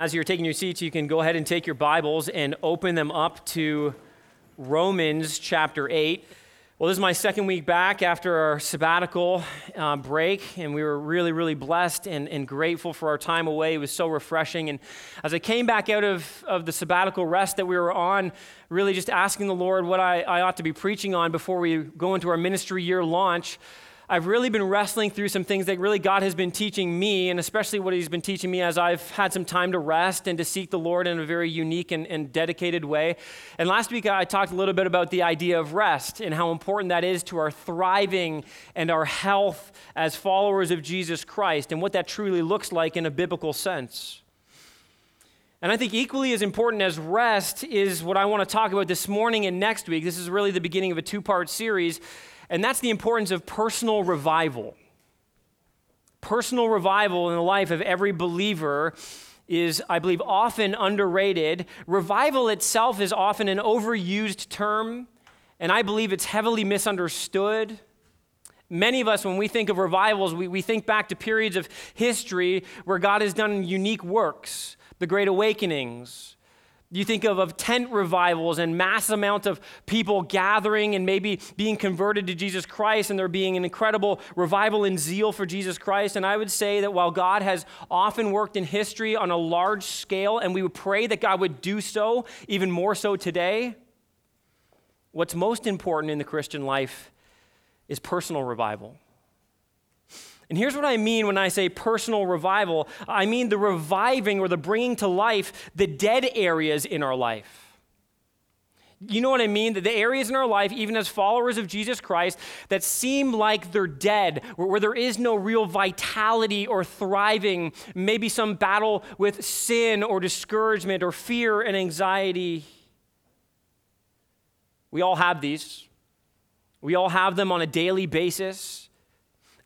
As you're taking your seats, you can go ahead and take your Bibles and open them up to Romans chapter 8. Well, this is my second week back after our sabbatical uh, break, and we were really, really blessed and, and grateful for our time away. It was so refreshing. And as I came back out of, of the sabbatical rest that we were on, really just asking the Lord what I, I ought to be preaching on before we go into our ministry year launch, I've really been wrestling through some things that really God has been teaching me, and especially what He's been teaching me as I've had some time to rest and to seek the Lord in a very unique and, and, dedicated way. And last week I talked a little bit about the idea of rest and how important that is to our thriving and our health as followers of Jesus Christ and what that truly looks like in a biblical sense. And I think equally as important as rest is what I want to talk about this morning and next week. This is really the beginning of a two part series and that's the importance of personal revival. Personal revival in the life of every believer is, I believe, often underrated. Revival itself is often an overused term, and I believe it's heavily misunderstood. Many of us, when we think of revivals, we, we think back to periods of history where God has done unique works, the Great Awakenings, you think of, of tent revivals and mass amounts of people gathering and maybe being converted to Jesus Christ, and there being an incredible revival and zeal for Jesus Christ. And I would say that while God has often worked in history on a large scale, and we would pray that God would do so even more so today, what's most important in the Christian life is personal revival. And here's what I mean when I say personal revival I mean the reviving or the bringing to life the dead areas in our life. You know what I mean? The areas in our life, even as followers of Jesus Christ, that seem like they're dead, where, where, there is no real vitality or thriving, maybe some battle with sin or discouragement or fear and anxiety. We all have these. We all have them on a daily basis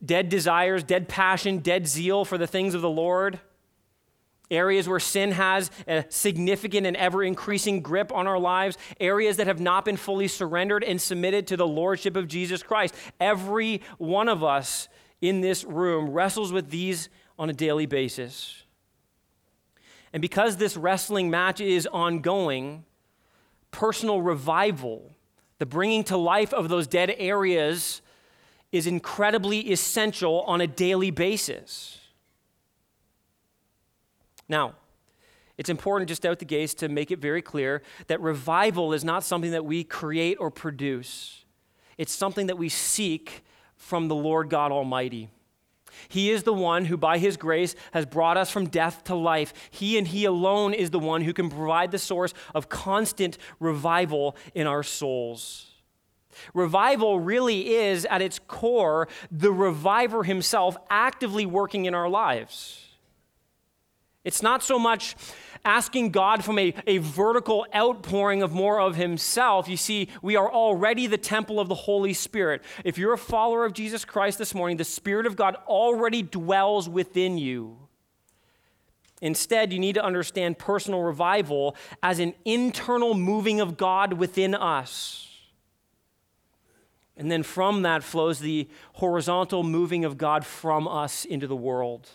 dead desires, dead passion, dead zeal for the things of the Lord. Areas where sin has a significant and ever increasing grip on our lives. Areas that have not been fully surrendered and submitted to the Lordship of Jesus Christ. Every one of us in this room wrestles with these on a daily basis. And because this wrestling match is ongoing, personal revival, the bringing to life of those dead areas, is incredibly essential on a daily basis. Now, it's important just out the gates to make it very clear that revival is not something that we create or produce. It's something that we seek from the Lord God Almighty. He is the one who, by His grace, has brought us from death to life. He and He alone is the one who can provide the source of constant revival in our souls. Revival really is, at its core, the reviver himself actively working in our lives. It's not so much asking God from a, a vertical outpouring of more of himself. You see, we are already the temple of the Holy Spirit. If you're a follower of Jesus Christ this morning, the Spirit of God already dwells within you. Instead, you need to understand personal revival as an internal moving of God within us. And then from that flows the horizontal moving of God from us into the world.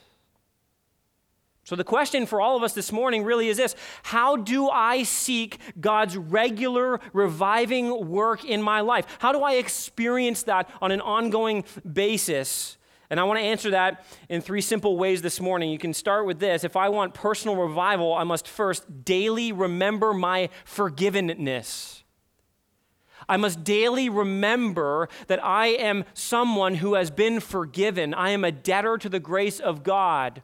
So, the question for all of us this morning really is this How do I seek God's regular reviving work in my life? How do I experience that on an ongoing basis? And I want to answer that in three simple ways this morning. You can start with this If I want personal revival, I must first daily remember my forgivenness. I must daily remember that I am someone who has been forgiven. I am a debtor to the grace of God.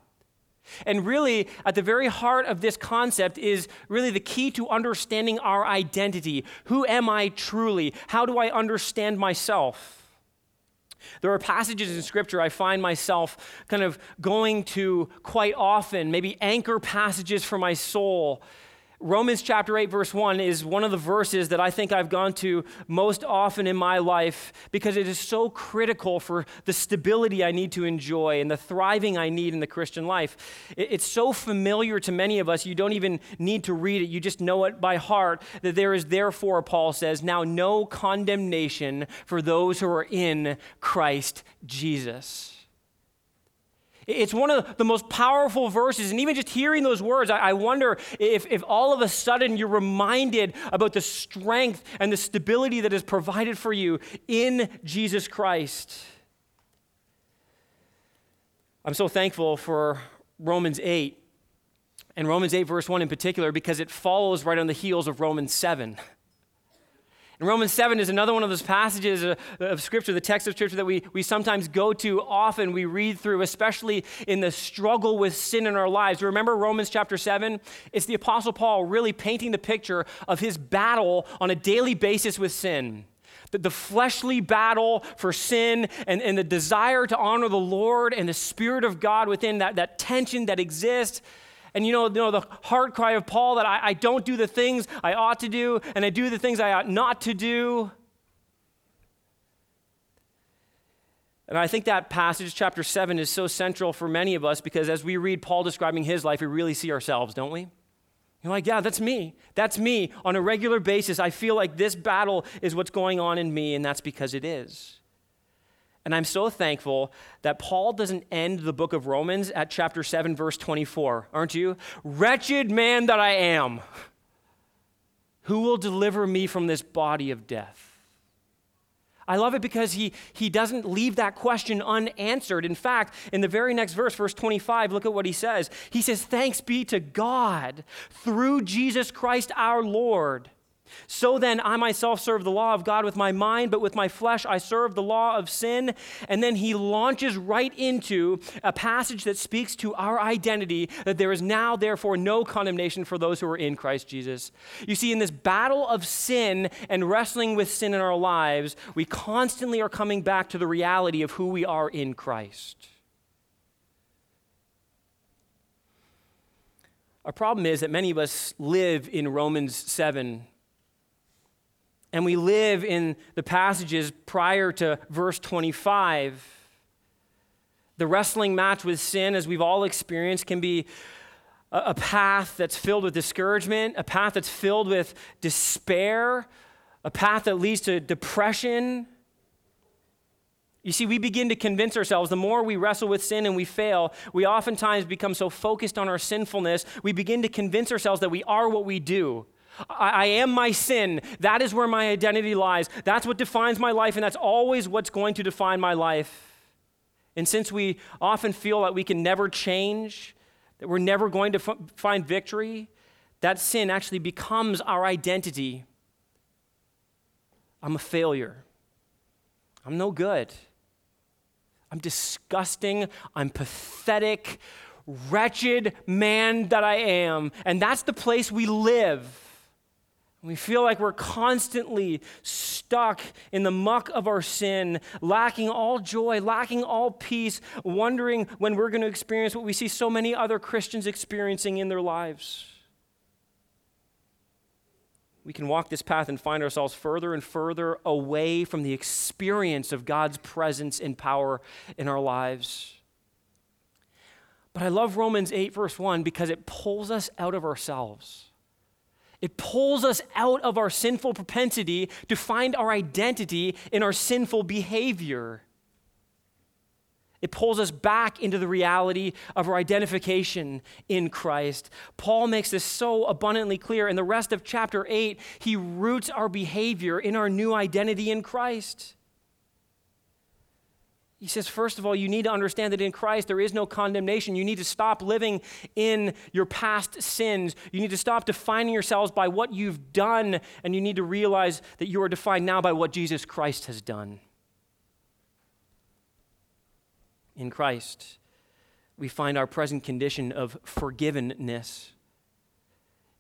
And really, at the very heart of this concept is really the key to understanding our identity. Who am I truly? How do I understand myself? There are passages in Scripture I find myself kind of going to quite often, maybe anchor passages for my soul Romans chapter 8, verse 1 is one of the verses that I think I've gone to most often in my life because it is so critical for the stability I need to enjoy and the thriving I need in the Christian life. It's so familiar to many of us, you don't even need to read it, you just know it by heart that there is therefore, Paul says, now no condemnation for those who are in Christ Jesus. It's one of the most powerful verses. And even just hearing those words, I wonder if, if all of a sudden you're reminded about the strength and the stability that is provided for you in Jesus Christ. I'm so thankful for Romans 8, and Romans 8, verse 1 in particular, because it follows right on the heels of Romans 7. And Romans 7 is another one of those passages uh, of Scripture, the text of Scripture that we, we sometimes go to often, we read through, especially in the struggle with sin in our lives. Remember Romans chapter 7? It's the Apostle Paul really painting the picture of his battle on a daily basis with sin. The, the fleshly battle for sin and, and the desire to honor the Lord and the Spirit of God within that, that tension that exists. And you know, you know the heart cry of Paul that I, I don't do the things I ought to do, and I do the things I ought not to do. And I think that passage, chapter 7, is so central for many of us because as we read Paul describing his life, we really see ourselves, don't we? You're like, yeah, that's me. That's me. On a regular basis, I feel like this battle is what's going on in me, and that's because it is. And I'm so thankful that Paul doesn't end the book of Romans at chapter 7, verse 24, aren't you? Wretched man that I am, who will deliver me from this body of death? I love it because he, he doesn't leave that question unanswered. In fact, in the very next verse, verse 25, look at what he says. He says, Thanks be to God through Jesus Christ our Lord so then, I myself serve the law of God with my mind, but with my flesh I serve the law of sin. And then he launches right into a passage that speaks to our identity that there is now, therefore, no condemnation for those who are in Christ Jesus. You see, in this battle of sin and wrestling with sin in our lives, we constantly are coming back to the reality of who we are in Christ. Our problem is that many of us live in Romans 7 and we live in the passages prior to verse 25. The wrestling match with sin, as we've all experienced, can be a path that's filled with discouragement, a path that's filled with despair, a path that leads to depression. You see, we begin to convince ourselves the more we wrestle with sin and we fail, we oftentimes become so focused on our sinfulness, we begin to convince ourselves that we are what we do. I, am my sin. That is where my identity lies. That's what defines my life, and that's always what's going to define my life. And since we often feel that we can never change, that we're never going to f- find victory, that sin actually becomes our identity. I'm a failure. I'm no good. I'm disgusting. I'm pathetic, wretched man that I am. And that's the place we live. We feel like we're constantly stuck in the muck of our sin, lacking all joy, lacking all peace, wondering when we're going to experience what we see so many other Christians experiencing in their lives. We can walk this path and find ourselves further and further away from the experience of God's presence and power in our lives. But I love Romans 8, verse 1, because it pulls us out of ourselves. It pulls us out of our sinful propensity to find our identity in our sinful behavior. It pulls us back into the reality of our identification in Christ. Paul makes this so abundantly clear. In the rest of chapter 8, he roots our behavior in our new identity in Christ. He says, first of all, you need to understand that in Christ there is no condemnation. You need to stop living in your past sins. You need to stop defining yourselves by what you've done, and you need to realize that you are defined now by what Jesus Christ has done. In Christ, we find our present condition of forgivenness.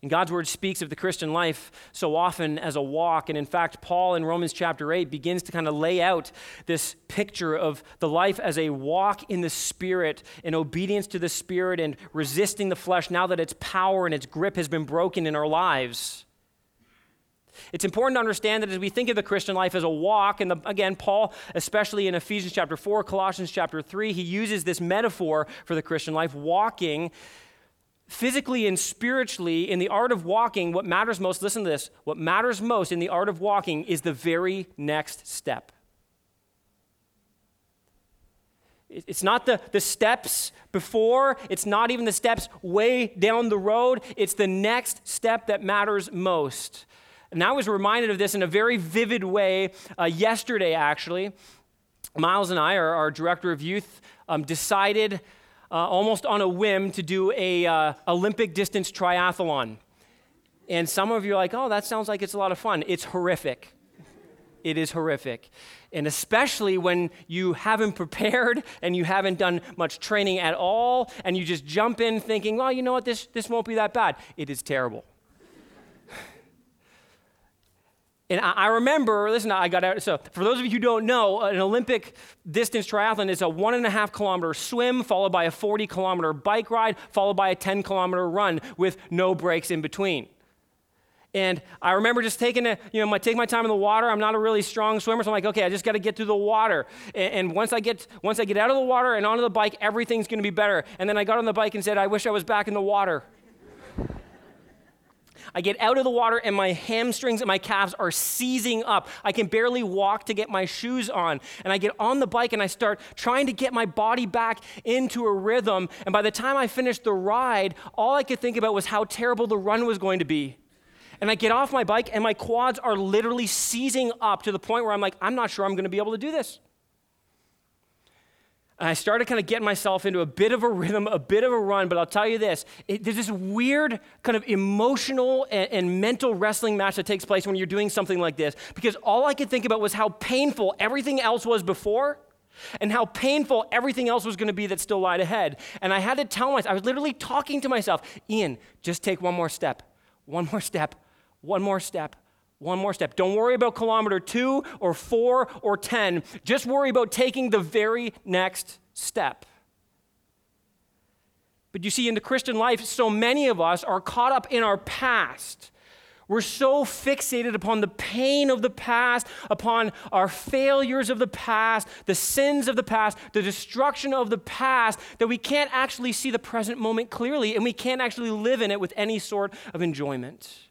And God's word speaks of the Christian life so often as a walk. And in fact, Paul in Romans chapter 8 begins to kind of lay out this picture of the life as a walk in the Spirit, in obedience to the Spirit, and resisting the flesh now that its power and its grip has been broken in our lives. It's important to understand that as we think of the Christian life as a walk, and the, again, Paul, especially in Ephesians chapter 4, Colossians chapter 3, he uses this metaphor for the Christian life, walking physically and spiritually, in the art of walking, what matters most, listen to this, what matters most in the art of walking is the very next step. It's not the, the steps before, it's not even the steps way down the road. It's the next step that matters most. And I was reminded of this in a very vivid way uh, yesterday, actually. Miles and I, our, our director of youth, um, decided uh, almost on a whim to do a uh, Olympic distance triathlon. And some of you are like, oh, that sounds like it's a lot of fun. It's horrific. It is horrific. And especially when you haven't prepared and you haven't done much training at all, and you just jump in thinking, well, you know what, this, this won't be that bad. It is terrible. And I, remember, listen, I got out. So, for those of you who don't know, uh, an Olympic distance triathlon is a one and a half kilometer swim, followed by a 40 kilometer bike ride, followed by a 10 kilometer run with no breaks in between. And I remember just taking a, you know, my, take my time in the water. I'm not a really strong swimmer, so I'm like, okay, I just got to get through the water. And, and, once I get once I get out of the water and onto the bike, everything's going to be better. And then I got on the bike and said, I wish I was back in the water. I get out of the water and my hamstrings and my calves are seizing up. I can barely walk to get my shoes on. And I get on the bike and I start trying to get my body back into a rhythm. And by the time I finished the ride, all I could think about was how terrible the run was going to be. And I get off my bike and my quads are literally seizing up to the point where I'm like, I'm not sure I'm going to be able to do this. And I started kind of getting myself into a bit of a rhythm, a bit of a run, but I'll tell you this it, there's this weird kind of emotional and, and, mental wrestling match that takes place when you're doing something like this because all I could think about was how painful everything else was before and how painful everything else was going to be that still lied ahead. And I had to tell myself, I was literally talking to myself, Ian, just take one more step, one more step, one more step. One more step. Don't worry about kilometer two or four or 10. Just worry about taking the very next step. But you see, in the Christian life, so many of us are caught up in our past. We're so fixated upon the pain of the past, upon our failures of the past, the sins of the past, the destruction of the past, that we can't actually see the present moment clearly and we can't actually live in it with any sort of enjoyment.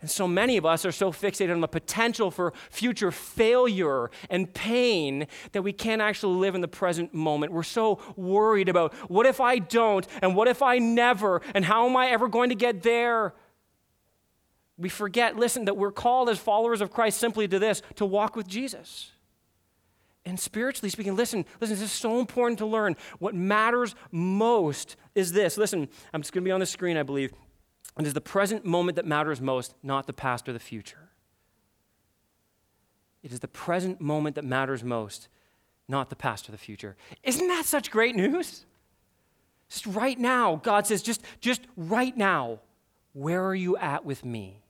And so many of us are so fixated on the potential for future failure and pain that we can't actually live in the present moment. We're so worried about what if I don't, and what if I never, and how am I ever going to get there? We forget, listen, that we're called as followers of Christ simply to this to walk with Jesus. And spiritually speaking, listen, listen, this is so important to learn. What matters most is this. Listen, I'm just going to be on the screen, I believe. It is the present moment that matters most, not the past or the future. It is the present moment that matters most, not the past or the future. Isn't that such great news? Just right now, God says, just, just right now, where are you at with me?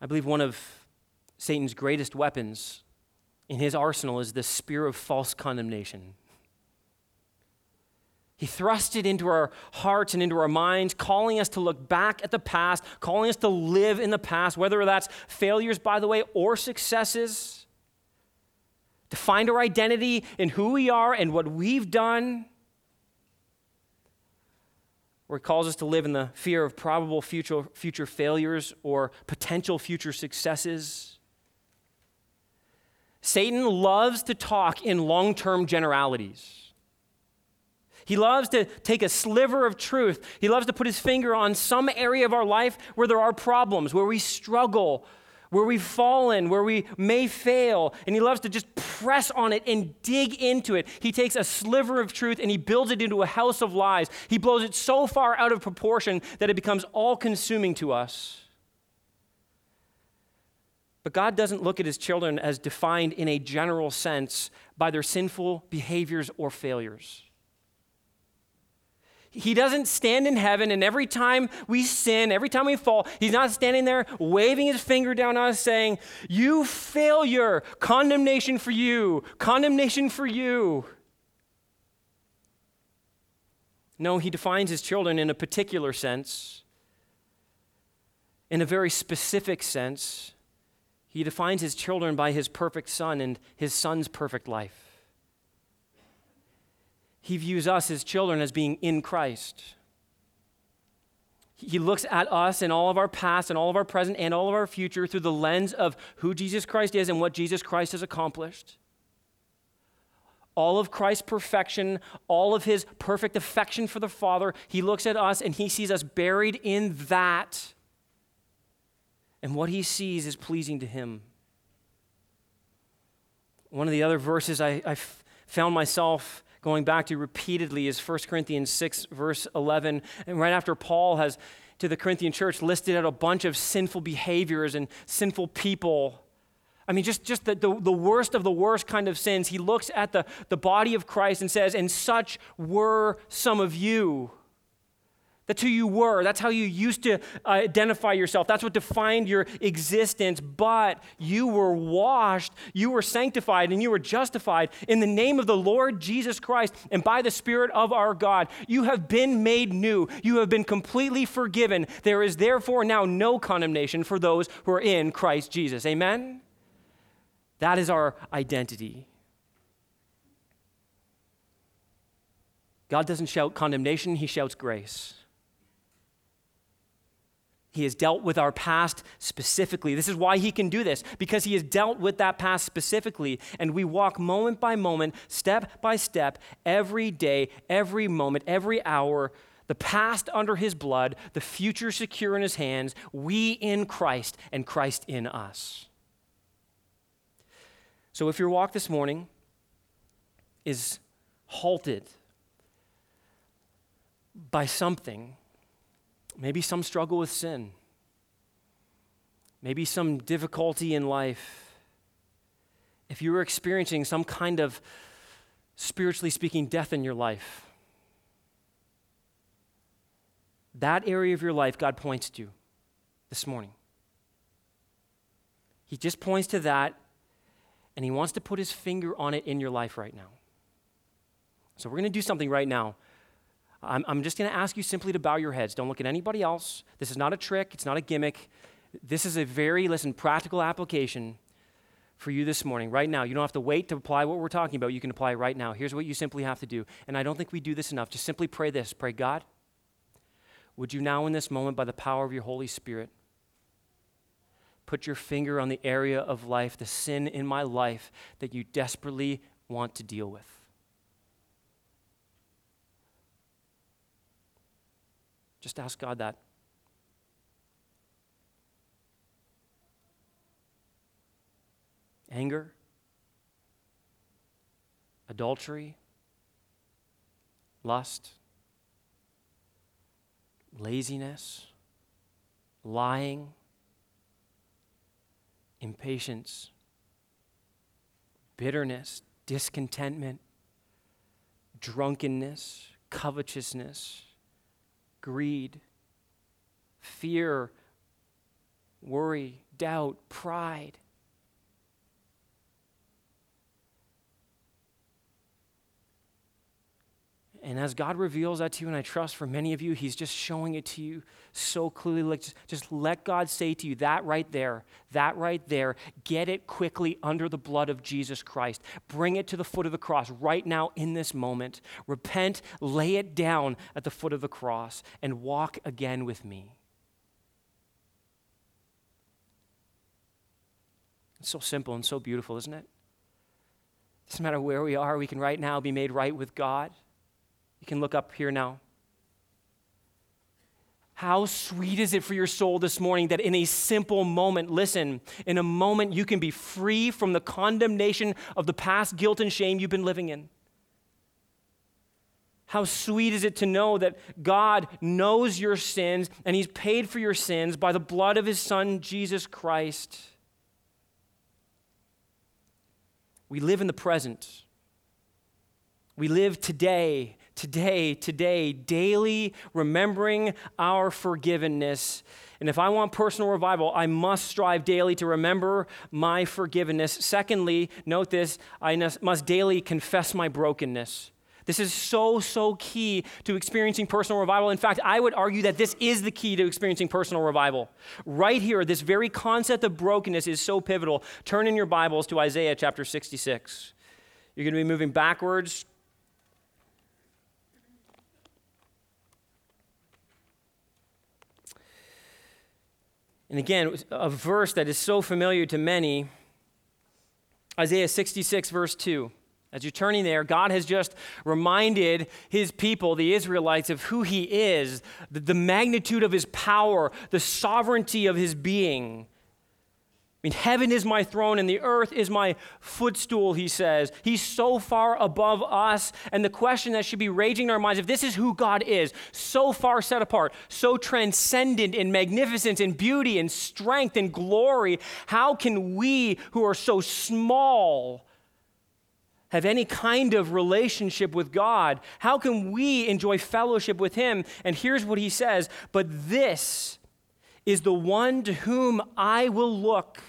I believe one of Satan's greatest weapons in his arsenal is the spear of false condemnation. He thrusts it into our hearts and into our minds, calling us to look back at the past, calling us to live in the past, whether that's failures, by the way, or successes, to find our identity in who we are and what we've done. Or he calls us to live in the fear of probable future, future failures or potential future successes. Satan loves to talk in long term generalities. He loves to take a sliver of truth. He loves to put his finger on some area of our life where there are problems, where we struggle, where we've fallen, where we may fail. And he loves to just press on it and dig into it. He takes a sliver of truth and he builds it into a house of lies. He blows it so far out of proportion that it becomes all consuming to us. But God doesn't look at his children as defined in a general sense by their sinful behaviors or failures. He doesn't stand in heaven, and every time we sin, every time we fall, He's not standing there waving His finger down on us saying, You failure, condemnation for you, condemnation for you. No, He defines His children in a particular sense, in a very specific sense. He defines His children by His perfect Son and His Son's perfect life. He views us as children as being in Christ. He looks at us and all of our past and all of our present and all of our future through the lens of who Jesus Christ is and what Jesus Christ has accomplished. All of Christ's perfection, all of his perfect affection for the Father, he looks at us and he sees us buried in that. And what he sees is pleasing to him. One of the other verses I, I found myself going back to repeatedly is 1 Corinthians 6, verse 11. And right after Paul has, to the Corinthian church, listed out a bunch of sinful behaviors and sinful people. I mean, just, just the, the, the, worst of the worst kind of sins. He looks at the, the body of Christ and says, And such were some of you. That's who you were. That's how you used to uh, identify yourself. That's what defined your existence. But you were washed, you were sanctified, and you were justified in the name of the Lord Jesus Christ and by the Spirit of our God. You have been made new. You have been completely forgiven. There is therefore now no condemnation for those who are in Christ Jesus. Amen? That is our identity. God doesn't shout condemnation, He shouts grace. He has dealt with our past specifically. This is why he can do this, because he has dealt with that past specifically. And we walk moment by moment, step by step, every day, every moment, every hour, the past under his blood, the future secure in his hands, we in Christ, and Christ in us. So if your walk this morning is halted by something, maybe some struggle with sin, maybe some difficulty in life. If you are experiencing some kind of, spiritually speaking, death in your life, that area of your life God points to this morning. He just points to that, and He wants to put His finger on it in your life right now. So, we're going to do something right now. I'm, I'm just going to ask you simply to bow your heads. Don't look at anybody else. This is not a trick, it's not a gimmick. This is a very, listen, practical application for you this morning, right now. You don't have to wait to apply what we're talking about. You can apply right now. Here's what you simply have to do. And I don't think we do this enough. Just simply pray this Pray, God, would you now, in this moment, by the power of your Holy Spirit, put your finger on the area of life, the sin in my life that you desperately want to deal with? Just ask God that. Anger, adultery, lust, laziness, lying, impatience, bitterness, discontentment, drunkenness, covetousness greed, fear, worry, doubt, pride. And as God reveals that to you, and I trust for many of you, He's just showing it to you so clearly. Like just, just, let God say to you, that right there, that right there, get it quickly under the blood of Jesus Christ. Bring it to the foot of the cross right now in this moment. Repent, lay it down at the foot of the cross, and walk again with me. It's so simple and so beautiful, isn't it? Doesn't matter where we are, we can right now be made right with God. You can look up here now. How sweet is it for your soul this morning that in a simple moment, listen, in a moment you can be free from the condemnation of the past guilt and shame you've been living in? How sweet is it to know that God knows your sins and He's paid for your sins by the blood of His Son, Jesus Christ? We live in the present. We live today today, today, daily remembering our forgiveness. And if I want personal revival, I must strive daily to remember my forgiveness. Secondly, note this I must daily confess my brokenness. This is so, so key to experiencing personal revival. In fact, I would argue that this is the key to experiencing personal revival. Right here, this very concept of brokenness is so pivotal. Turn in your Bibles to Isaiah chapter 66. You're going to be moving backwards And again, a verse that is so familiar to many Isaiah 66, verse 2. As you're turning there, God has just reminded his people, the Israelites, of who he is, the, magnitude of his power, the sovereignty of his being mean, heaven is my throne and the earth is my footstool, he says. He's so far above us. And the question that should be raging in our minds if this is who God is, so far set apart, so transcendent in magnificence and beauty and strength and glory, how can we who are so small? have any kind of relationship with God? How can we enjoy fellowship with Him? And here's what He says But this is the one to whom I will look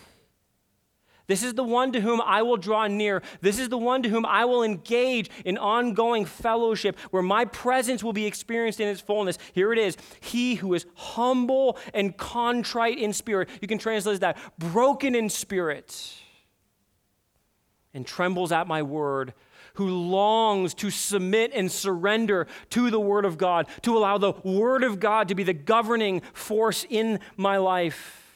this is the one to whom I will draw near. This is the one to whom I will engage in ongoing fellowship where my presence will be experienced in its fullness. Here it is He who is humble and contrite in spirit. You can translate that broken in spirit and trembles at my word who longs to submit and surrender to the Word of God, to allow the Word of God to be the governing force in my life.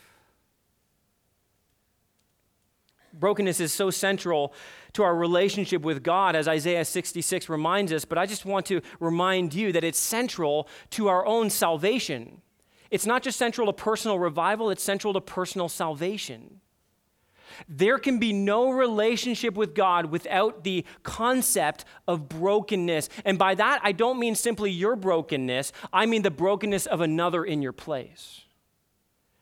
Brokenness is so central to our relationship with God, as Isaiah 66 reminds us, but I just want to remind you that it's central to our own salvation. It's not just central to personal revival, it's central to personal salvation. There can be no relationship with God without the concept of brokenness. And by that, I don't mean simply your brokenness, I mean the brokenness of another in your place.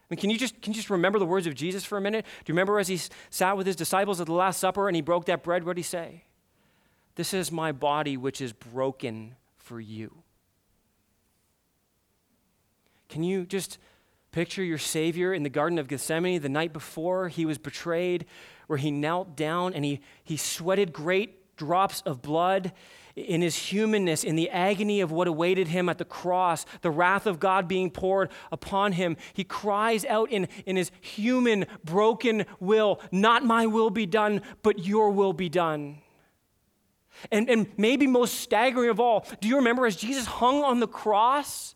I mean, can you just can you just remember the words of Jesus for a minute? Do you remember as he sat with his disciples at the Last Supper and he broke that bread? What did he say? This is my body which is broken for you. Can you just picture your Savior in the Garden of Gethsemane the night before he was betrayed, where he knelt down and he, he sweated great drops of blood in his humanness, in the agony of what awaited him at the cross, the wrath of God being poured upon him, he cries out in, in his human, broken will, Not my will be done, but your will be done. And, and maybe most staggering of all, do you remember as Jesus hung on the cross?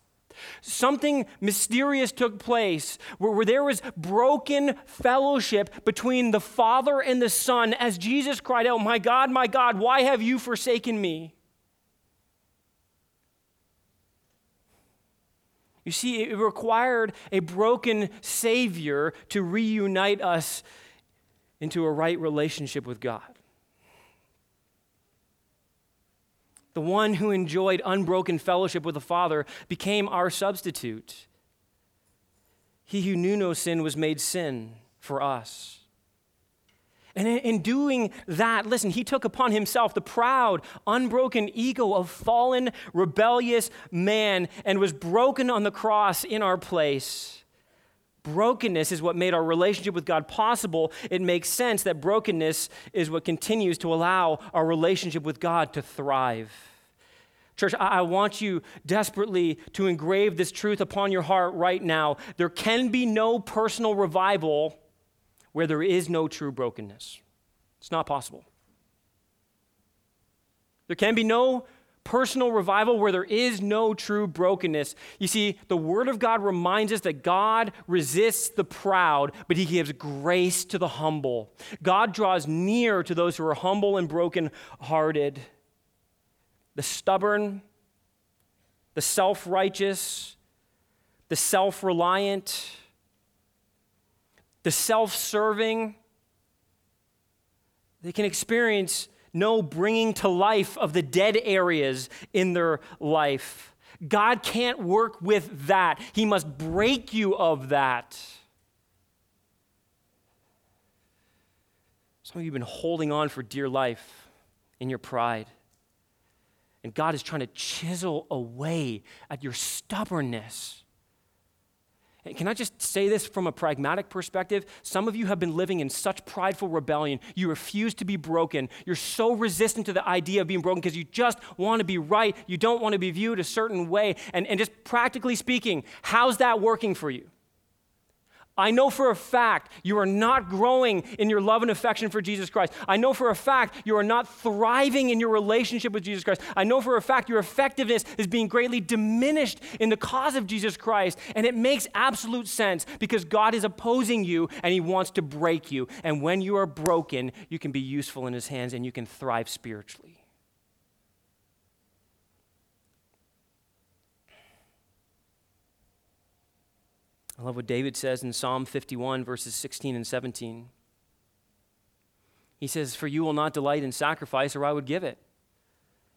Something mysterious took place where, where, there was broken fellowship between the Father and the Son as Jesus cried out, My God, my God, why have you forsaken me? You see, it required a broken Savior to reunite us into a right relationship with God. The one who enjoyed unbroken fellowship with the Father, became our substitute. He who knew no sin was made sin for us. And in doing that, listen, he took upon himself the proud, unbroken ego of fallen, rebellious man and was broken on the cross in our place. Brokenness is what made our relationship with God possible. It makes sense that brokenness is what continues to allow our relationship with God to thrive. Church, I want you desperately to engrave this truth upon your heart right now. There can be no personal revival where there is no true brokenness. It's not possible. There can be no personal revival where there is no true brokenness. You see, the Word of God reminds us that God resists the proud, but He gives grace to the humble. God draws near to those who are humble and broken hearted. The stubborn, the self righteous, the self reliant, the self serving, they can experience no bringing to life of the dead areas in their life. God can't work with that. He must break you of that. Some of you have been holding on for dear life in your pride. And God is trying to chisel away at your stubbornness. Can I just say this from a pragmatic perspective? Some of you have been living in such prideful rebellion. You refuse to be broken. You're so resistant to the idea of being broken because you just want to be right. You don't want to be viewed a certain way. And, and just practically speaking, how's that working for you? I know for a fact you are not growing in your love and affection for Jesus Christ. I know for a fact you are not thriving in your relationship with Jesus Christ. I know for a fact your effectiveness is being greatly diminished in the cause of Jesus Christ. And it makes absolute sense because God is opposing you and He wants to break you. And when you are broken, you can be useful in His hands and you can thrive spiritually. I love what David says in Psalm 51, verses 16 and 17. He says, For you will not delight in sacrifice, or I would give it.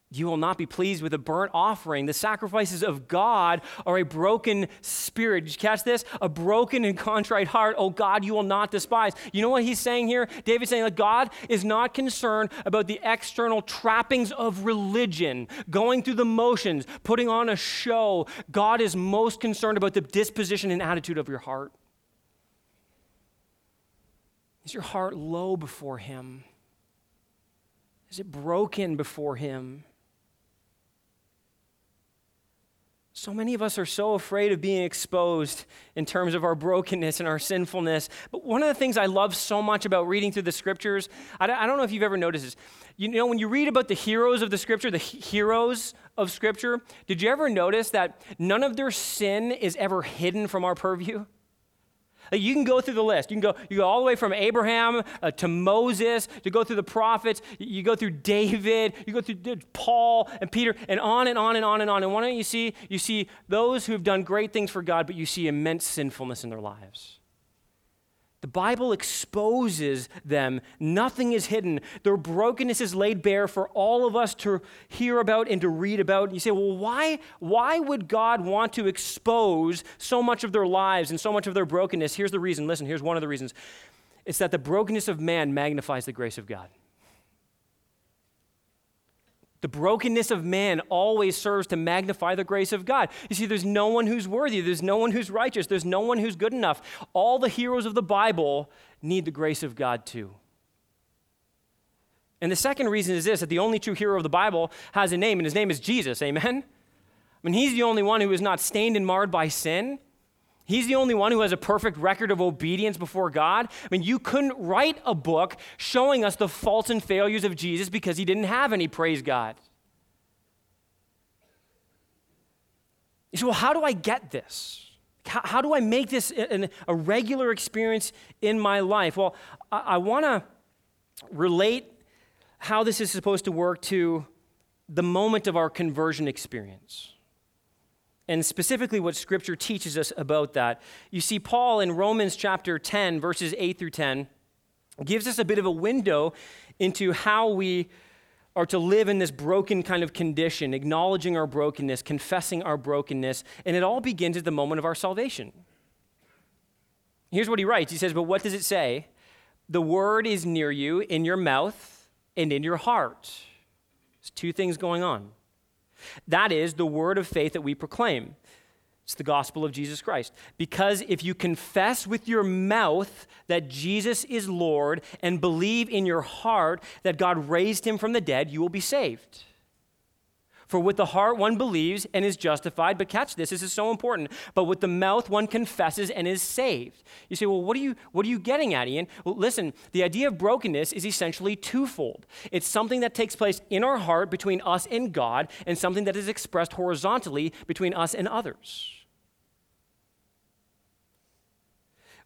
You will not be pleased with a burnt offering. The sacrifices of God are a broken spirit. Did you catch this? A broken and contrite heart. Oh God, you will not despise. You know what he's saying here? David's saying that God is not concerned about the external trappings of religion, going through the motions, putting on a show. God is most concerned about the disposition and attitude of your heart. Is your heart low before him? Is it broken before him? So many of us are so afraid of being exposed in terms of our brokenness and our sinfulness. But one of the things I love so much about reading through the scriptures, I don't know if you've ever noticed this. You know, when you read about the heroes of the scripture, the heroes of scripture, did you ever notice that none of their sin is ever hidden from our purview? You can go through the list. You can go, you go all the way from Abraham uh, to Moses, to go through the prophets. You go through David, you go through Paul and Peter, and on and on and on and on. And why don't you see? You see those who have done great things for God, but you see immense sinfulness in their lives. The Bible exposes them. Nothing is hidden. Their brokenness is laid bare for all of us to hear about and to read about. And You say, well, why, why would God want to expose so much of their lives and so much of their brokenness? Here's the reason. Listen, here's one of the reasons. It's that the brokenness of man magnifies the grace of God. The brokenness of man always serves to magnify the grace of God. You see, there's no one who's worthy, there's no one who's righteous, there's no one who's good enough. All the heroes of the Bible need the grace of God too. And the second reason is this that the only true hero of the Bible has a name, and his name is Jesus. Amen? I mean, he's the only one who is not stained and marred by sin. He's the only one who has a perfect record of obedience before God. I mean, you couldn't write a book showing us the faults and failures of Jesus because he didn't have any, praise God. You say, well, how do I get this? How, how do I make this an, a regular experience in my life? Well, I, I want to relate how this is supposed to work to the moment of our conversion experience and specifically what Scripture teaches us about that. You see, Paul in Romans chapter 10, verses 8 through 10, gives us a bit of a window into how we are to live in this broken kind of condition, acknowledging our brokenness, confessing our brokenness, and it all begins at the moment of our salvation. Here's what he writes He says, But what does it say? The word is near you, in your mouth and in your heart. There's two things going on. That is the word of faith that we proclaim. It's the gospel of Jesus Christ. Because if you confess with your mouth that Jesus is Lord and believe in your heart that God raised him from the dead, you will be saved. For with the heart one believes and is justified, but catch this, this is so important. But with the mouth one confesses and is saved. You say, well, what are you, what are you getting at, Ian? Well, listen, the idea of brokenness is essentially twofold. It's something that takes place in our heart between us and God, and something that is expressed horizontally between us and others.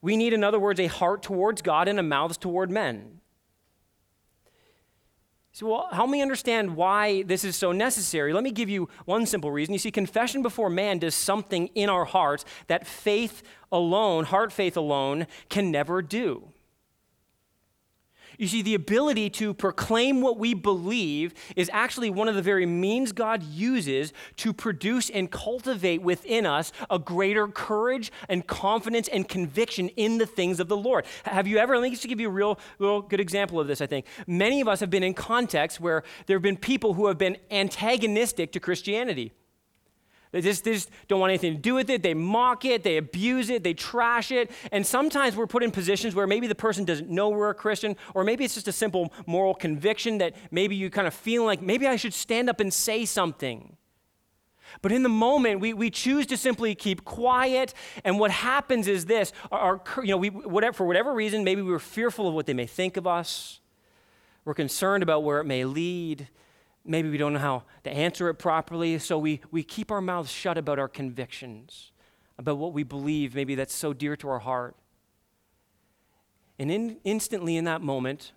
We need, in other words, a heart towards God and a mouth toward men. So, well, help me understand why this is so necessary. Let me give you one simple reason. You see, confession before man does something in our hearts that faith alone, heart faith alone, can never do. You see, the ability to proclaim what we believe is actually one of the very means God uses to produce and cultivate within us a greater courage and confidence and conviction in the things of the Lord. Have you ever, let me just give you a real, real good example of this, I think. Many of us have been in contexts where there have been people who have been antagonistic to Christianity. They just, they just don't want anything to do with it. They mock it, they abuse it, they trash it. And sometimes we're put in positions where maybe the person doesn't know we're a Christian, or maybe it's just a simple moral conviction that maybe you kind of feel like maybe I should stand up and say something. But in the moment, we, we choose to simply keep quiet. And what happens is this our, our, you know, we, whatever, for whatever reason, maybe we were fearful of what they may think of us. We're concerned about where it may lead. Maybe we don't know how to answer it properly. So we, we keep our mouths shut about our convictions, about what we believe, maybe that's so dear to our heart. And in, instantly in that moment,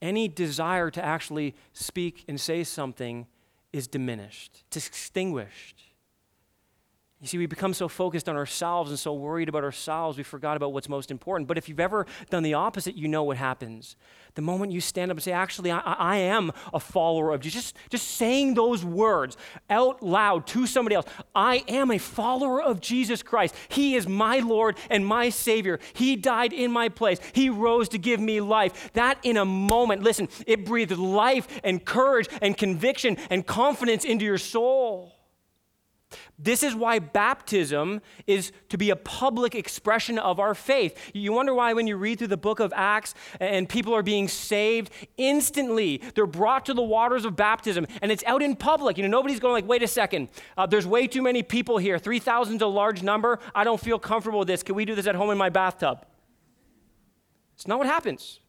any desire to actually speak and say something is diminished, it's extinguished. You see, we become so focused on ourselves and so worried about ourselves, we forgot about what's most important. But if you've ever done the opposite, you know what happens. The moment you stand up and say, Actually, I, I am a follower of Jesus, just, just saying those words out loud to somebody else I am a follower of Jesus Christ. He is my Lord and my Savior. He died in my place, He rose to give me life. That in a moment, listen, it breathed life and courage and conviction and confidence into your soul. This is why baptism is to be a public expression of our faith. You wonder why, when you read through the book of Acts and people are being saved, instantly they're brought to the waters of baptism and it's out in public. You know, nobody's going like, wait a second, uh, there's way too many people here. 3,000 is a large number. I don't feel comfortable with this. Can we do this at home in my bathtub? It's not what happens.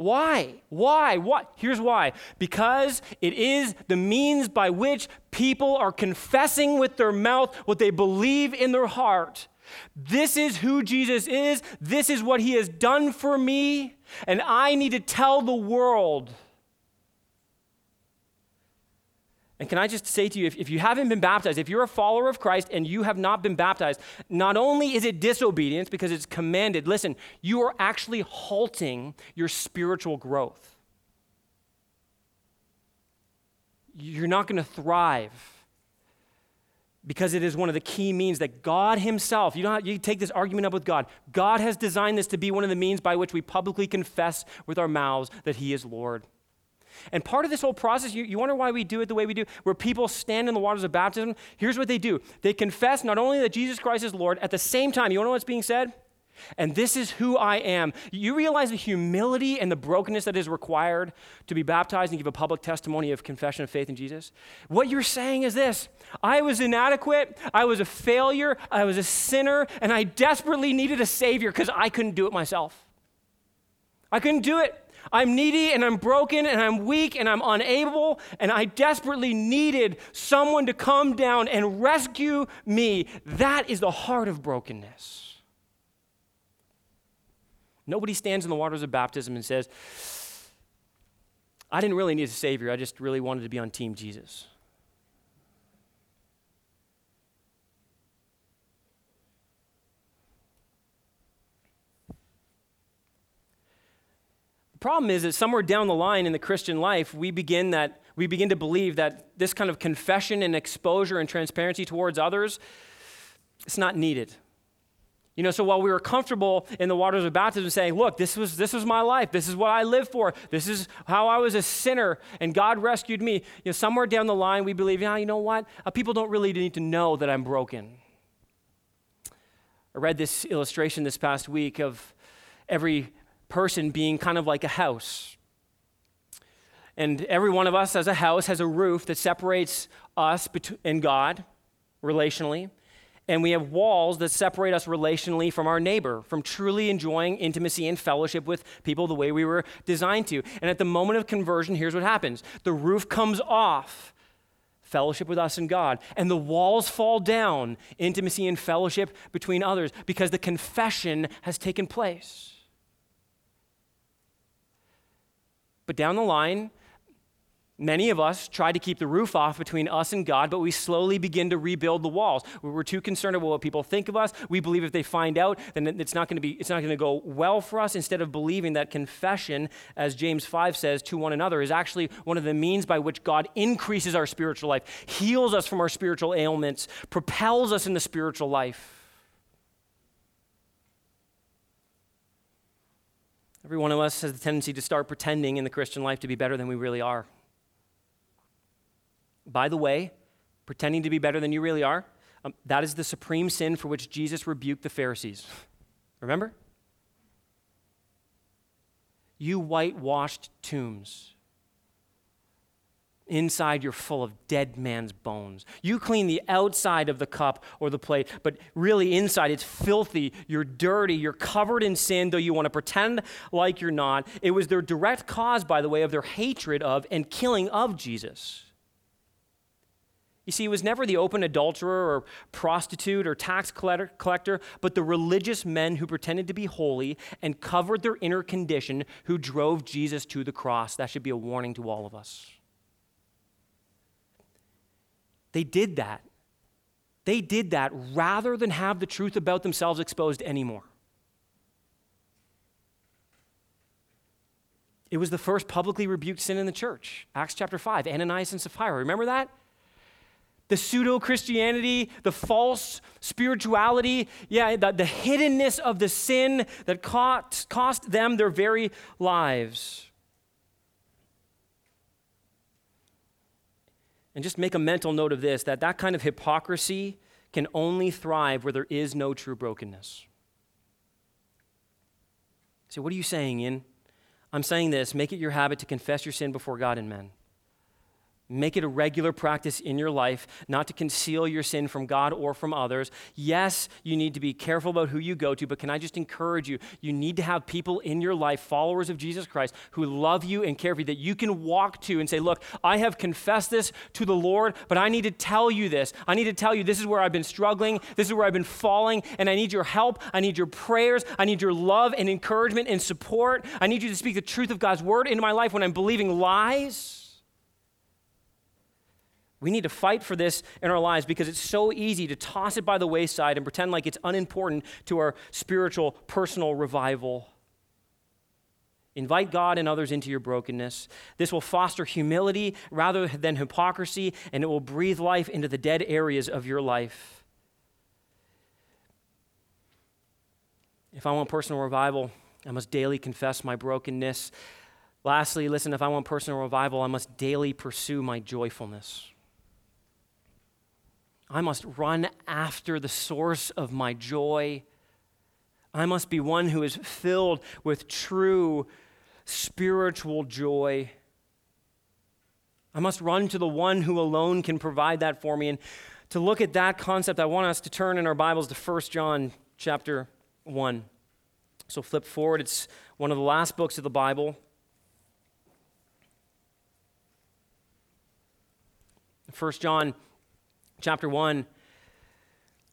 Why? Why? What? Here's why. Because it is the means by which people are confessing with their mouth what they believe in their heart. This is who Jesus is. This is what he has done for me. And I need to tell the world And can I just say to you, if, if you haven't been baptized, if you're a follower of Christ and you have not been baptized, not only is it disobedience because it's commanded, listen, you are actually halting your spiritual growth. You're not going to thrive because it is one of the key means that God Himself, you know, you take this argument up with God. God has designed this to be one of the means by which we publicly confess with our mouths that He is Lord. And part of this whole process, you, you wonder why we do it the way we do, where people stand in the waters of baptism. Here's what they do they confess not only that Jesus Christ is Lord, at the same time, you want to know what's being said? And this is who I am. You realize the humility and the brokenness that is required to be baptized and give a public testimony of confession of faith in Jesus? What you're saying is this I was inadequate, I was a failure, I was a sinner, and I desperately needed a Savior because I couldn't do it myself. I couldn't do it. I'm needy and I'm broken and I'm weak and I'm unable, and I desperately needed someone to come down and rescue me. That is the heart of brokenness. Nobody stands in the waters of baptism and says, I didn't really need a Savior, I just really wanted to be on Team Jesus. Problem is that somewhere down the line in the Christian life, we begin that we begin to believe that this kind of confession and exposure and transparency towards others, it's not needed. You know, so while we were comfortable in the waters of baptism saying, look, this was, this was my life. This is what I lived for. This is how I was a sinner and God rescued me. You know, somewhere down the line, we believe, yeah, you know what? Uh, people don't really need to know that I'm broken. I read this illustration this past week of every person being kind of like a house. And every one of us as a house has a roof that separates us and God relationally. And we have walls that separate us relationally from our neighbor, from truly enjoying intimacy and fellowship with people the way we were designed to. And at the moment of conversion, here's what happens the roof comes off, fellowship with us and God, and the walls fall down, intimacy and fellowship between others, because the confession has taken place. But down the line, many of us try to keep the roof off between us and God, but we slowly begin to rebuild the walls. We're too concerned about what people think of us. We believe if they find out, then it's not going to be it's not going to go well for us instead of believing that confession, as James 5 says, to one another is actually one of the means by which God increases our spiritual life, heals us from our spiritual ailments, propels us in the spiritual life. Every one of us has the tendency to start pretending in the Christian life to be better than we really are. By the way, pretending to be better than you really are, um, that is the supreme sin for which Jesus rebuked the Pharisees. Remember? You whitewashed tombs. Inside, you're full of dead man's bones. You clean the outside of the cup or the plate, but really inside, it's filthy. You're dirty. You're covered in sin, though you want to pretend like you're not. It was their direct cause, by the way, of their hatred of and killing of Jesus. You see, it was never the open adulterer or prostitute or tax collector, but the religious men who pretended to be holy and covered their inner condition who drove Jesus to the cross. That should be a warning to all of us. They did that. They did that rather than have the truth about themselves exposed anymore. It was the first publicly rebuked sin in the church. Acts chapter 5, Ananias and Sapphira. Remember that? The pseudo Christianity, the false spirituality, yeah, the, the hiddenness of the sin that cost, cost them their very lives. And just make a mental note of this that that kind of hypocrisy can only thrive where there is no true brokenness. So, what are you saying, Ian? I'm saying this make it your habit to confess your sin before God and men. Make it a regular practice in your life not to conceal your sin from God or from others. Yes, you need to be careful about who you go to, but can I just encourage you? You need to have people in your life, followers of Jesus Christ, who love you and care for you, that you can walk to and say, Look, I have confessed this to the Lord, but I need to tell you this. I need to tell you this is where I've been struggling, this is where I've been falling, and I need your help. I need your prayers. I need your love and encouragement and support. I need you to speak the truth of God's word into my life when I'm believing lies. We need to fight for this in our lives because it's so easy to toss it by the wayside and pretend like it's unimportant to our spiritual, personal revival. Invite God and others into your brokenness. This will foster humility rather than hypocrisy, and it will breathe life into the dead areas of your life. If I want personal revival, I must daily confess my brokenness. Lastly, listen, if I want personal revival, I must daily pursue my joyfulness. I must run after the source of my joy. I must be one who is filled with true spiritual joy. I must run to the one who alone can provide that for me. And to look at that concept, I want us to turn in our Bibles to 1 John chapter 1. So flip forward. It's one of the last books of the Bible. 1 John chapter 1,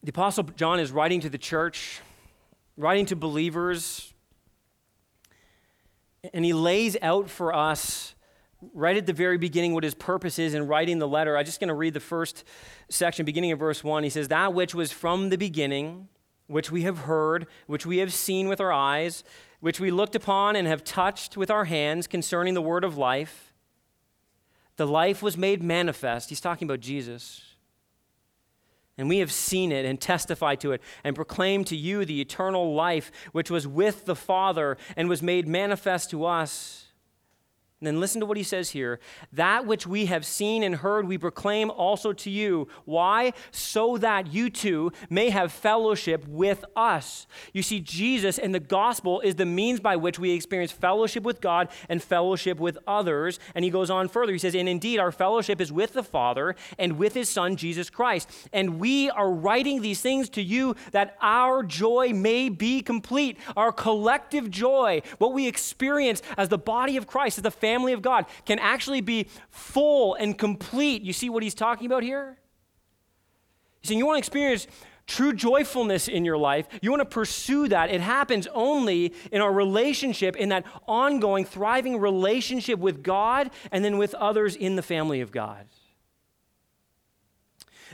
the Apostle John is writing to the church, writing to believers, and he lays out for us right at the very beginning what his purpose is in writing the letter. I'm just going to read the first section, beginning of verse 1. He says, That which was from the beginning, which we have heard, which we have seen with our eyes, which we looked upon and have touched with our hands concerning the word of life. The life was made manifest. He's talking about Jesus and we have seen it and testified to it and proclaimed to you the eternal life which was with the Father and was made manifest to us. And then listen to what he says here. That which we have seen and heard, we proclaim also to you. Why? So that you too may have fellowship with us. You see, Jesus and the gospel is the means by which we experience fellowship with God and fellowship with others. And he goes on further. He says, And indeed, our fellowship is with the Father and with his Son, Jesus Christ. And we are writing these things to you that our joy may be complete. Our collective joy, what we experience as the body of Christ, as the family of God can actually be full and complete. You see what he's talking about here? He's saying you want to experience true joyfulness in your life, you want to pursue that. It happens only in our relationship, in that ongoing, thriving relationship with God and then with others in the family of God.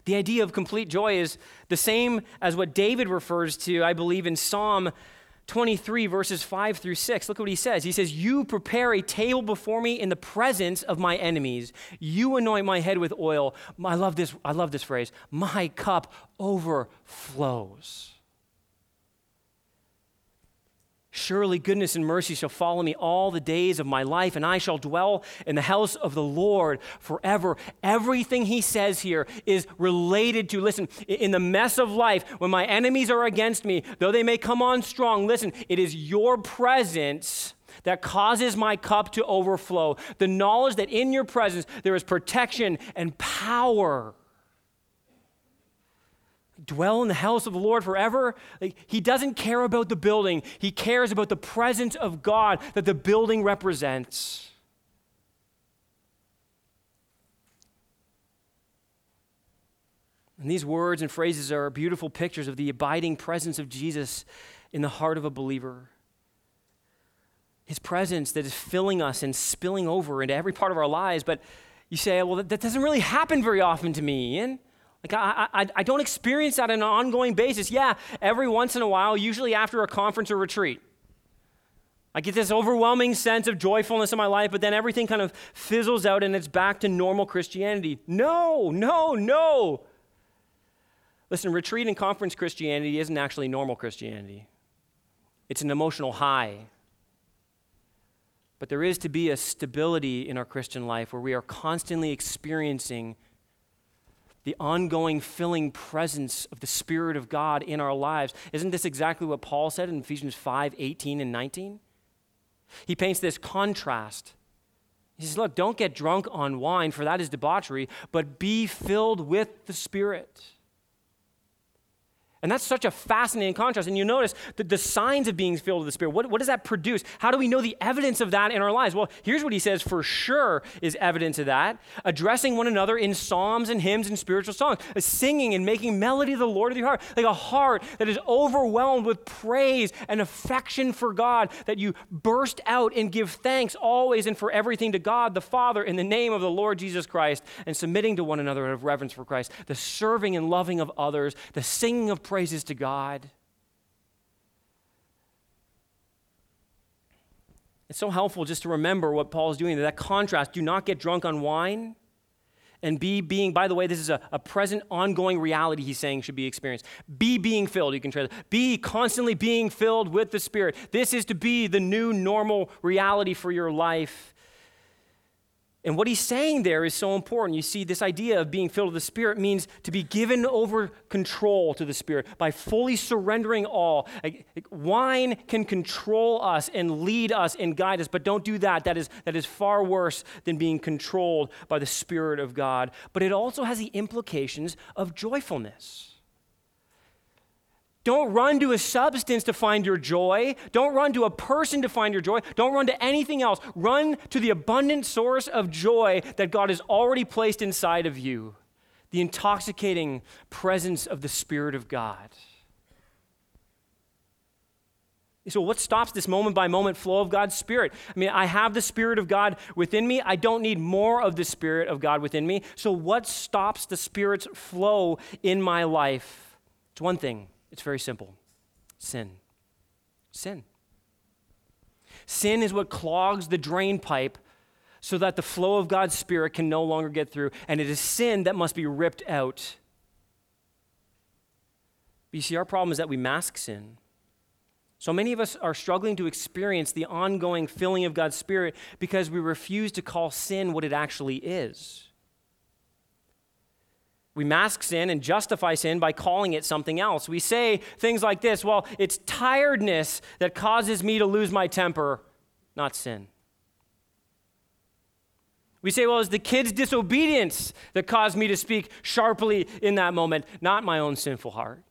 The idea of complete joy is the same as what David refers to, I believe, in Psalm 23, verses 5 through 6. Look what he says. He says, You prepare a table before me in the presence of my enemies. You anoint my head with oil. I love this, I love this phrase. My cup overflows. Surely goodness and mercy shall follow me all the days of my life, and I shall dwell in the house of the Lord forever. Everything he says here is related to, listen, in the mess of life, when my enemies are against me, though they may come on strong, listen, it is your presence that causes my cup to overflow. The knowledge that in your presence there is protection and power. Dwell in the house of the Lord forever. Like, he doesn't care about the building, he cares about the presence of God that the building represents. And these words and phrases are beautiful pictures of the abiding presence of Jesus in the heart of a believer. His presence that is filling us and spilling over into every part of our lives. But you say, well, that, that doesn't really happen very often to me, Ian. Like, I, I, I don't experience that on an ongoing basis. Yeah, every once in a while, usually after a conference or retreat. I get this overwhelming sense of joyfulness in my life, but then everything kind of fizzles out and it's back to normal Christianity. No, no, no. Listen, retreat and conference Christianity isn't actually normal Christianity, it's an emotional high. But there is to be a stability in our Christian life where we are constantly experiencing the ongoing filling presence of the Spirit of God in our lives. Isn't this exactly what Paul said in Ephesians 5 18 and 19? He paints this contrast. He says, Look, don't get drunk on wine, for that is debauchery, but be filled with the Spirit. And that's such a fascinating contrast. And you notice the, the signs of being filled with the Spirit. What, what does that produce? How do we know the evidence of that in our lives? Well, here's what he says for sure is evidence of that addressing one another in psalms and hymns and spiritual songs, uh, singing and making melody to the Lord of your heart, like a heart that is overwhelmed with praise and affection for God, that you burst out and give thanks always and for everything to God the Father in the name of the Lord Jesus Christ, and submitting to one another out of reverence for Christ, the serving and loving of others, the singing of praises to God. It's so helpful just to remember what Paul is doing, that contrast. Do not get drunk on wine. And be being, by the way, this is a, a present, ongoing reality he's saying should be experienced. Be being filled, you can translate. Be constantly being filled with the Spirit. This is to be the new normal reality for your life. And what he's saying there is so important. You see, this idea of being filled with the Spirit means to be given over control to the Spirit by fully surrendering all. wine can control us and lead us and guide us, but don't do that. That is, that is far worse than being controlled by the Spirit of God. But it also has the implications of joyfulness. Don't run to a substance to find your joy. Don't run to a person to find your joy. Don't run to anything else. Run to the abundant source of joy that God has already placed inside of you the intoxicating presence of the Spirit of God. So, what stops this moment by moment flow of God's Spirit? I mean, I have the Spirit of God within me. I don't need more of the Spirit of God within me. So, what stops the Spirit's flow in my life? It's one thing it's very simple sin. Sin. Sin is what clogs the drain pipe so that the flow of God's Spirit can no longer get through. And it is sin that must be ripped out. But you see, our problem is that we mask sin. So many of us are struggling to experience the ongoing filling of God's Spirit because we refuse to call sin what it actually is. We mask sin and justify sin by calling it something else. We say things like this well, it's tiredness that causes me to lose my temper, not sin. We say, well, it's the kid's disobedience that caused me to speak sharply in that moment, not my own sinful heart.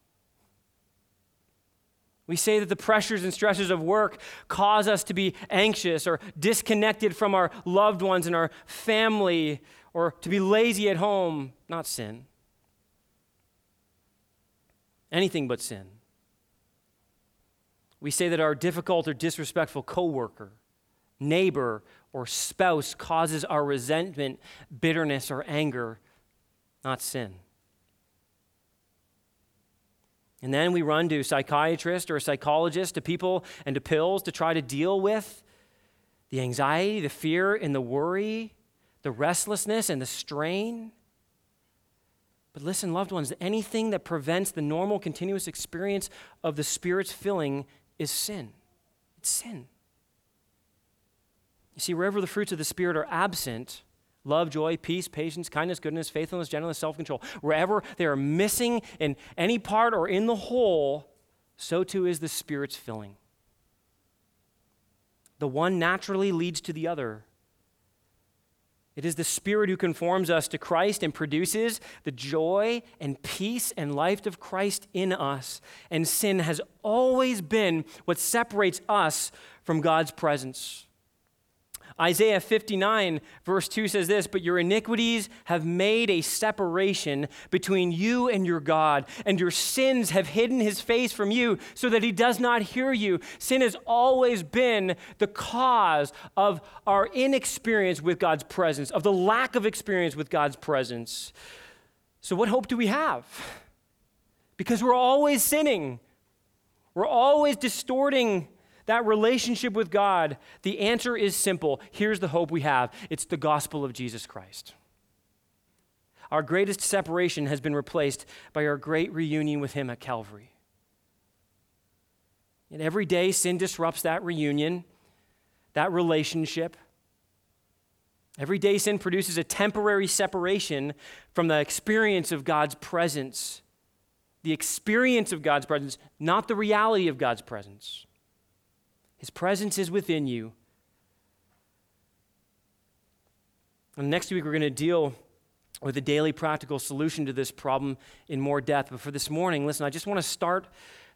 We say that the pressures and stresses of work cause us to be anxious or disconnected from our loved ones and our family or to be lazy at home, not sin anything but sin. We say that our difficult or disrespectful coworker, neighbor, or spouse causes our resentment, bitterness, or anger, not sin. And then we run to a psychiatrist or a psychologist, to people and to pills to try to deal with the anxiety, the fear, and the worry, the restlessness, and the strain. But listen, loved ones, anything that prevents the normal, continuous experience of the Spirit's filling is sin. It's sin. You see, wherever the fruits of the Spirit are absent, love, joy, peace, patience, kindness, goodness, faithfulness, gentleness, self control, wherever they are missing in any part or in the whole, so too is the Spirit's filling. The one naturally leads to the other. It is the Spirit who conforms us to Christ and produces the joy and peace and life of Christ in us. And sin has always been what separates us from God's presence. Isaiah 59, verse 2 says this But your iniquities have made a separation between you and your God, and your sins have hidden his face from you so that he does not hear you. Sin has always been the cause of our inexperience with God's presence, of the lack of experience with God's presence. So, what hope do we have? Because we're always sinning, we're always distorting that relationship with God, the answer is simple. Here's the hope we have it's the gospel of Jesus Christ. Our greatest separation has been replaced by our great reunion with Him at Calvary. And every day, sin disrupts that reunion, that relationship. Every day, sin produces a temporary separation from the experience of God's presence. The experience of God's presence, not the reality of God's presence. His presence is within you. And next week, we're going to deal with a daily practical solution to this problem in more depth. But for this morning, listen, I just want to start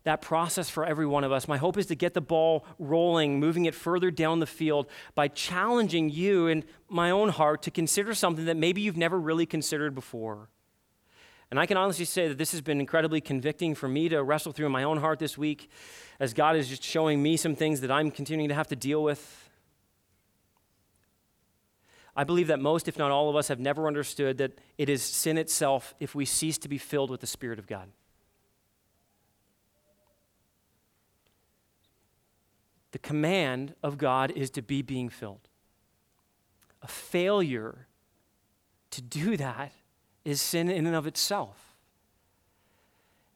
that process for every one of us. My hope is to get the ball rolling, moving it further down the field by challenging you and my own heart to consider something that maybe you've never really considered before. And I can honestly say that this has been incredibly convicting for me to wrestle through in my own heart this week as God is just showing me some things that I'm continuing to have to deal with. I believe that most, if not all of us, have never understood that it is sin itself if we cease to be filled with the Spirit of God. The command of God is to be being filled. A failure to do that is sin in and of itself.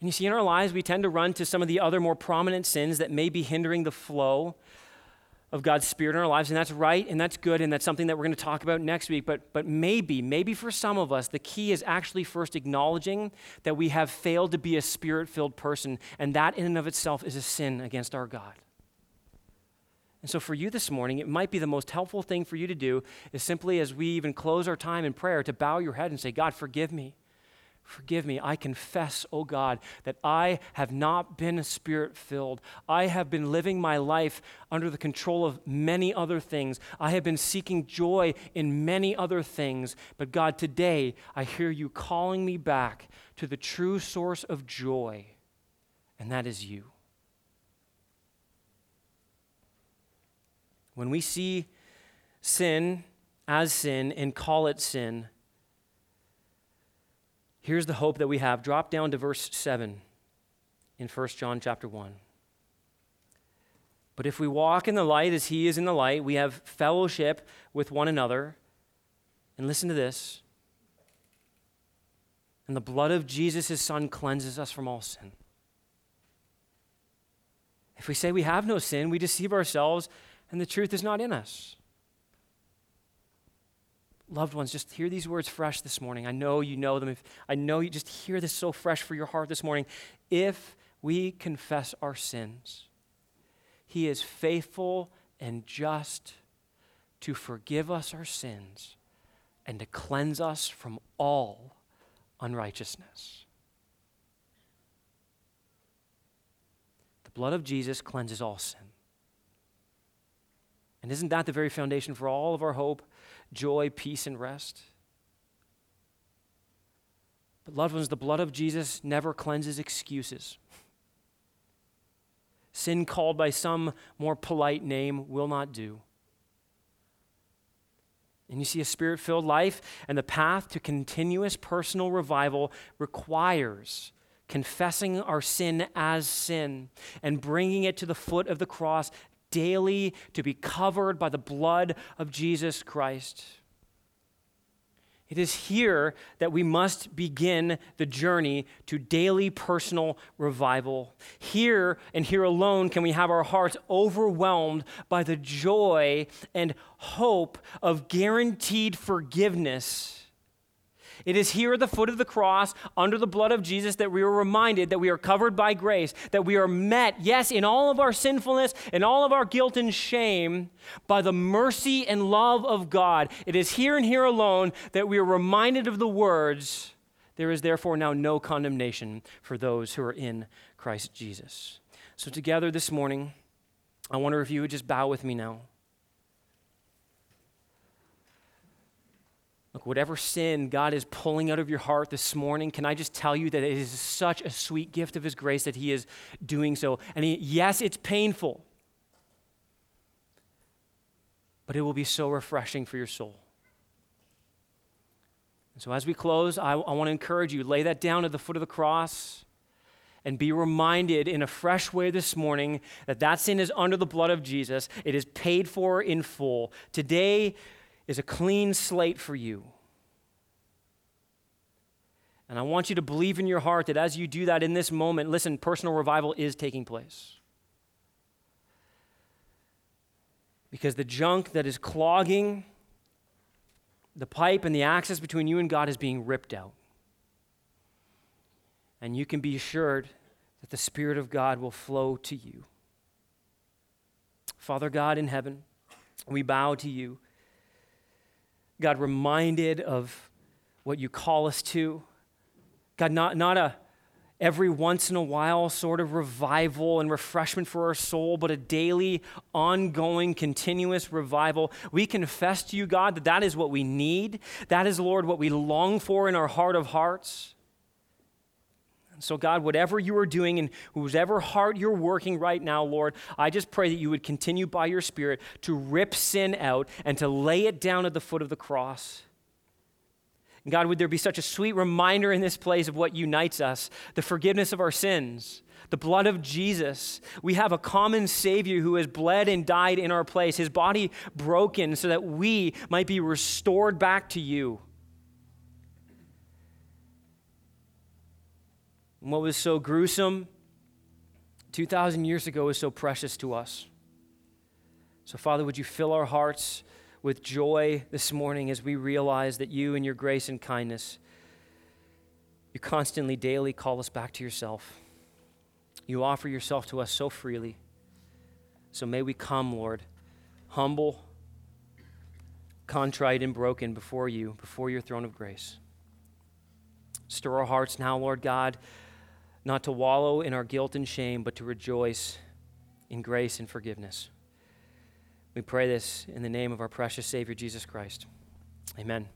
And you see, in our lives, we tend to run to some of the other more prominent sins that may be hindering the flow of God's Spirit in our lives. And that's right and that's good. And that's something that we're going to talk about next week. But, but maybe, maybe for some of us, the key is actually first acknowledging that we have failed to be a spirit filled person. And that in and of itself is a sin against our God. And so, for you this morning, it might be the most helpful thing for you to do is simply as we even close our time in prayer to bow your head and say, God, forgive me. Forgive me. I confess, oh God, that I have not been spirit filled. I have been living my life under the control of many other things. I have been seeking joy in many other things. But God, today I hear you calling me back to the true source of joy, and that is you. When we see sin as sin and call it sin, here's the hope that we have. Drop down to verse 7 in 1 John chapter 1. But if we walk in the light as he is in the light, we have fellowship with one another. And listen to this. And the blood of Jesus, his son, cleanses us from all sin. If we say we have no sin, we deceive ourselves and the truth is not in us. Loved ones, just hear these words fresh this morning. I know you know them. If, I know you just hear this so fresh for your heart this morning. If we confess our sins, He is faithful and just to forgive us our sins and to cleanse us from all unrighteousness. The blood of Jesus cleanses all sin. And isn't that the very foundation for all of our hope, joy, peace, and rest? But, loved ones, the blood of Jesus never cleanses excuses. Sin called by some more polite name will not do. And you see, a spirit filled life and the path to continuous personal revival requires confessing our sin as sin and bringing it to the foot of the cross daily to be covered by the blood of Jesus Christ. It is here that we must begin the journey to daily personal revival. Here and here alone can we have our hearts overwhelmed by the joy and hope of guaranteed forgiveness It is here at the foot of the cross, under the blood of Jesus, that we are reminded that we are covered by grace, that we are met, yes, in all of our sinfulness and all of our guilt and shame, by the mercy and love of God. It is here and here alone that we are reminded of the words, There is therefore now no condemnation for those who are in Christ Jesus. So, together this morning, I wonder if you would just bow with me now. Look, whatever sin God is pulling out of your heart this morning, can I just tell you that it is such a sweet gift of His grace that He is doing so? And he, yes, it's painful, but it will be so refreshing for your soul. And so, as we close, I, I want to encourage you lay that down at the foot of the cross and be reminded in a fresh way this morning that that sin is under the blood of Jesus. It is paid for in full. Today, is a clean slate for you. And I want you to believe in your heart that as you do that in this moment, listen, personal revival is taking place. Because the junk that is clogging the pipe and the access between you and God is being ripped out. And you can be assured that the Spirit of God will flow to you. Father God in heaven, we bow to you. God, reminded of what you call us to. God, not, not a every once in a while sort of revival and refreshment for our soul, but a daily, ongoing, continuous revival. We confess to you, God, that that is what we need. That is, Lord, what we long for in our heart of hearts. So, God, whatever you are doing and whoever heart you're working right now, Lord, I just pray that you would continue by your Spirit to rip sin out and to lay it down at the foot of the cross. And God, would there be such a sweet reminder in this place of what unites us the forgiveness of our sins, the blood of Jesus. We have a common Savior who has bled and died in our place, his body broken so that we might be restored back to you. And what was so gruesome 2,000 years ago is so precious to us. So, Father, would you fill our hearts with joy this morning as we realize that you, in your grace and kindness, you constantly, daily call us back to yourself. You offer yourself to us so freely. So may we come, Lord, humble, contrite, and broken before you, before your throne of grace. Stir our hearts now, Lord God not to wallow in our guilt and shame, but to rejoice in grace and forgiveness. We pray this in the name of our precious Savior, Jesus Christ. Amen.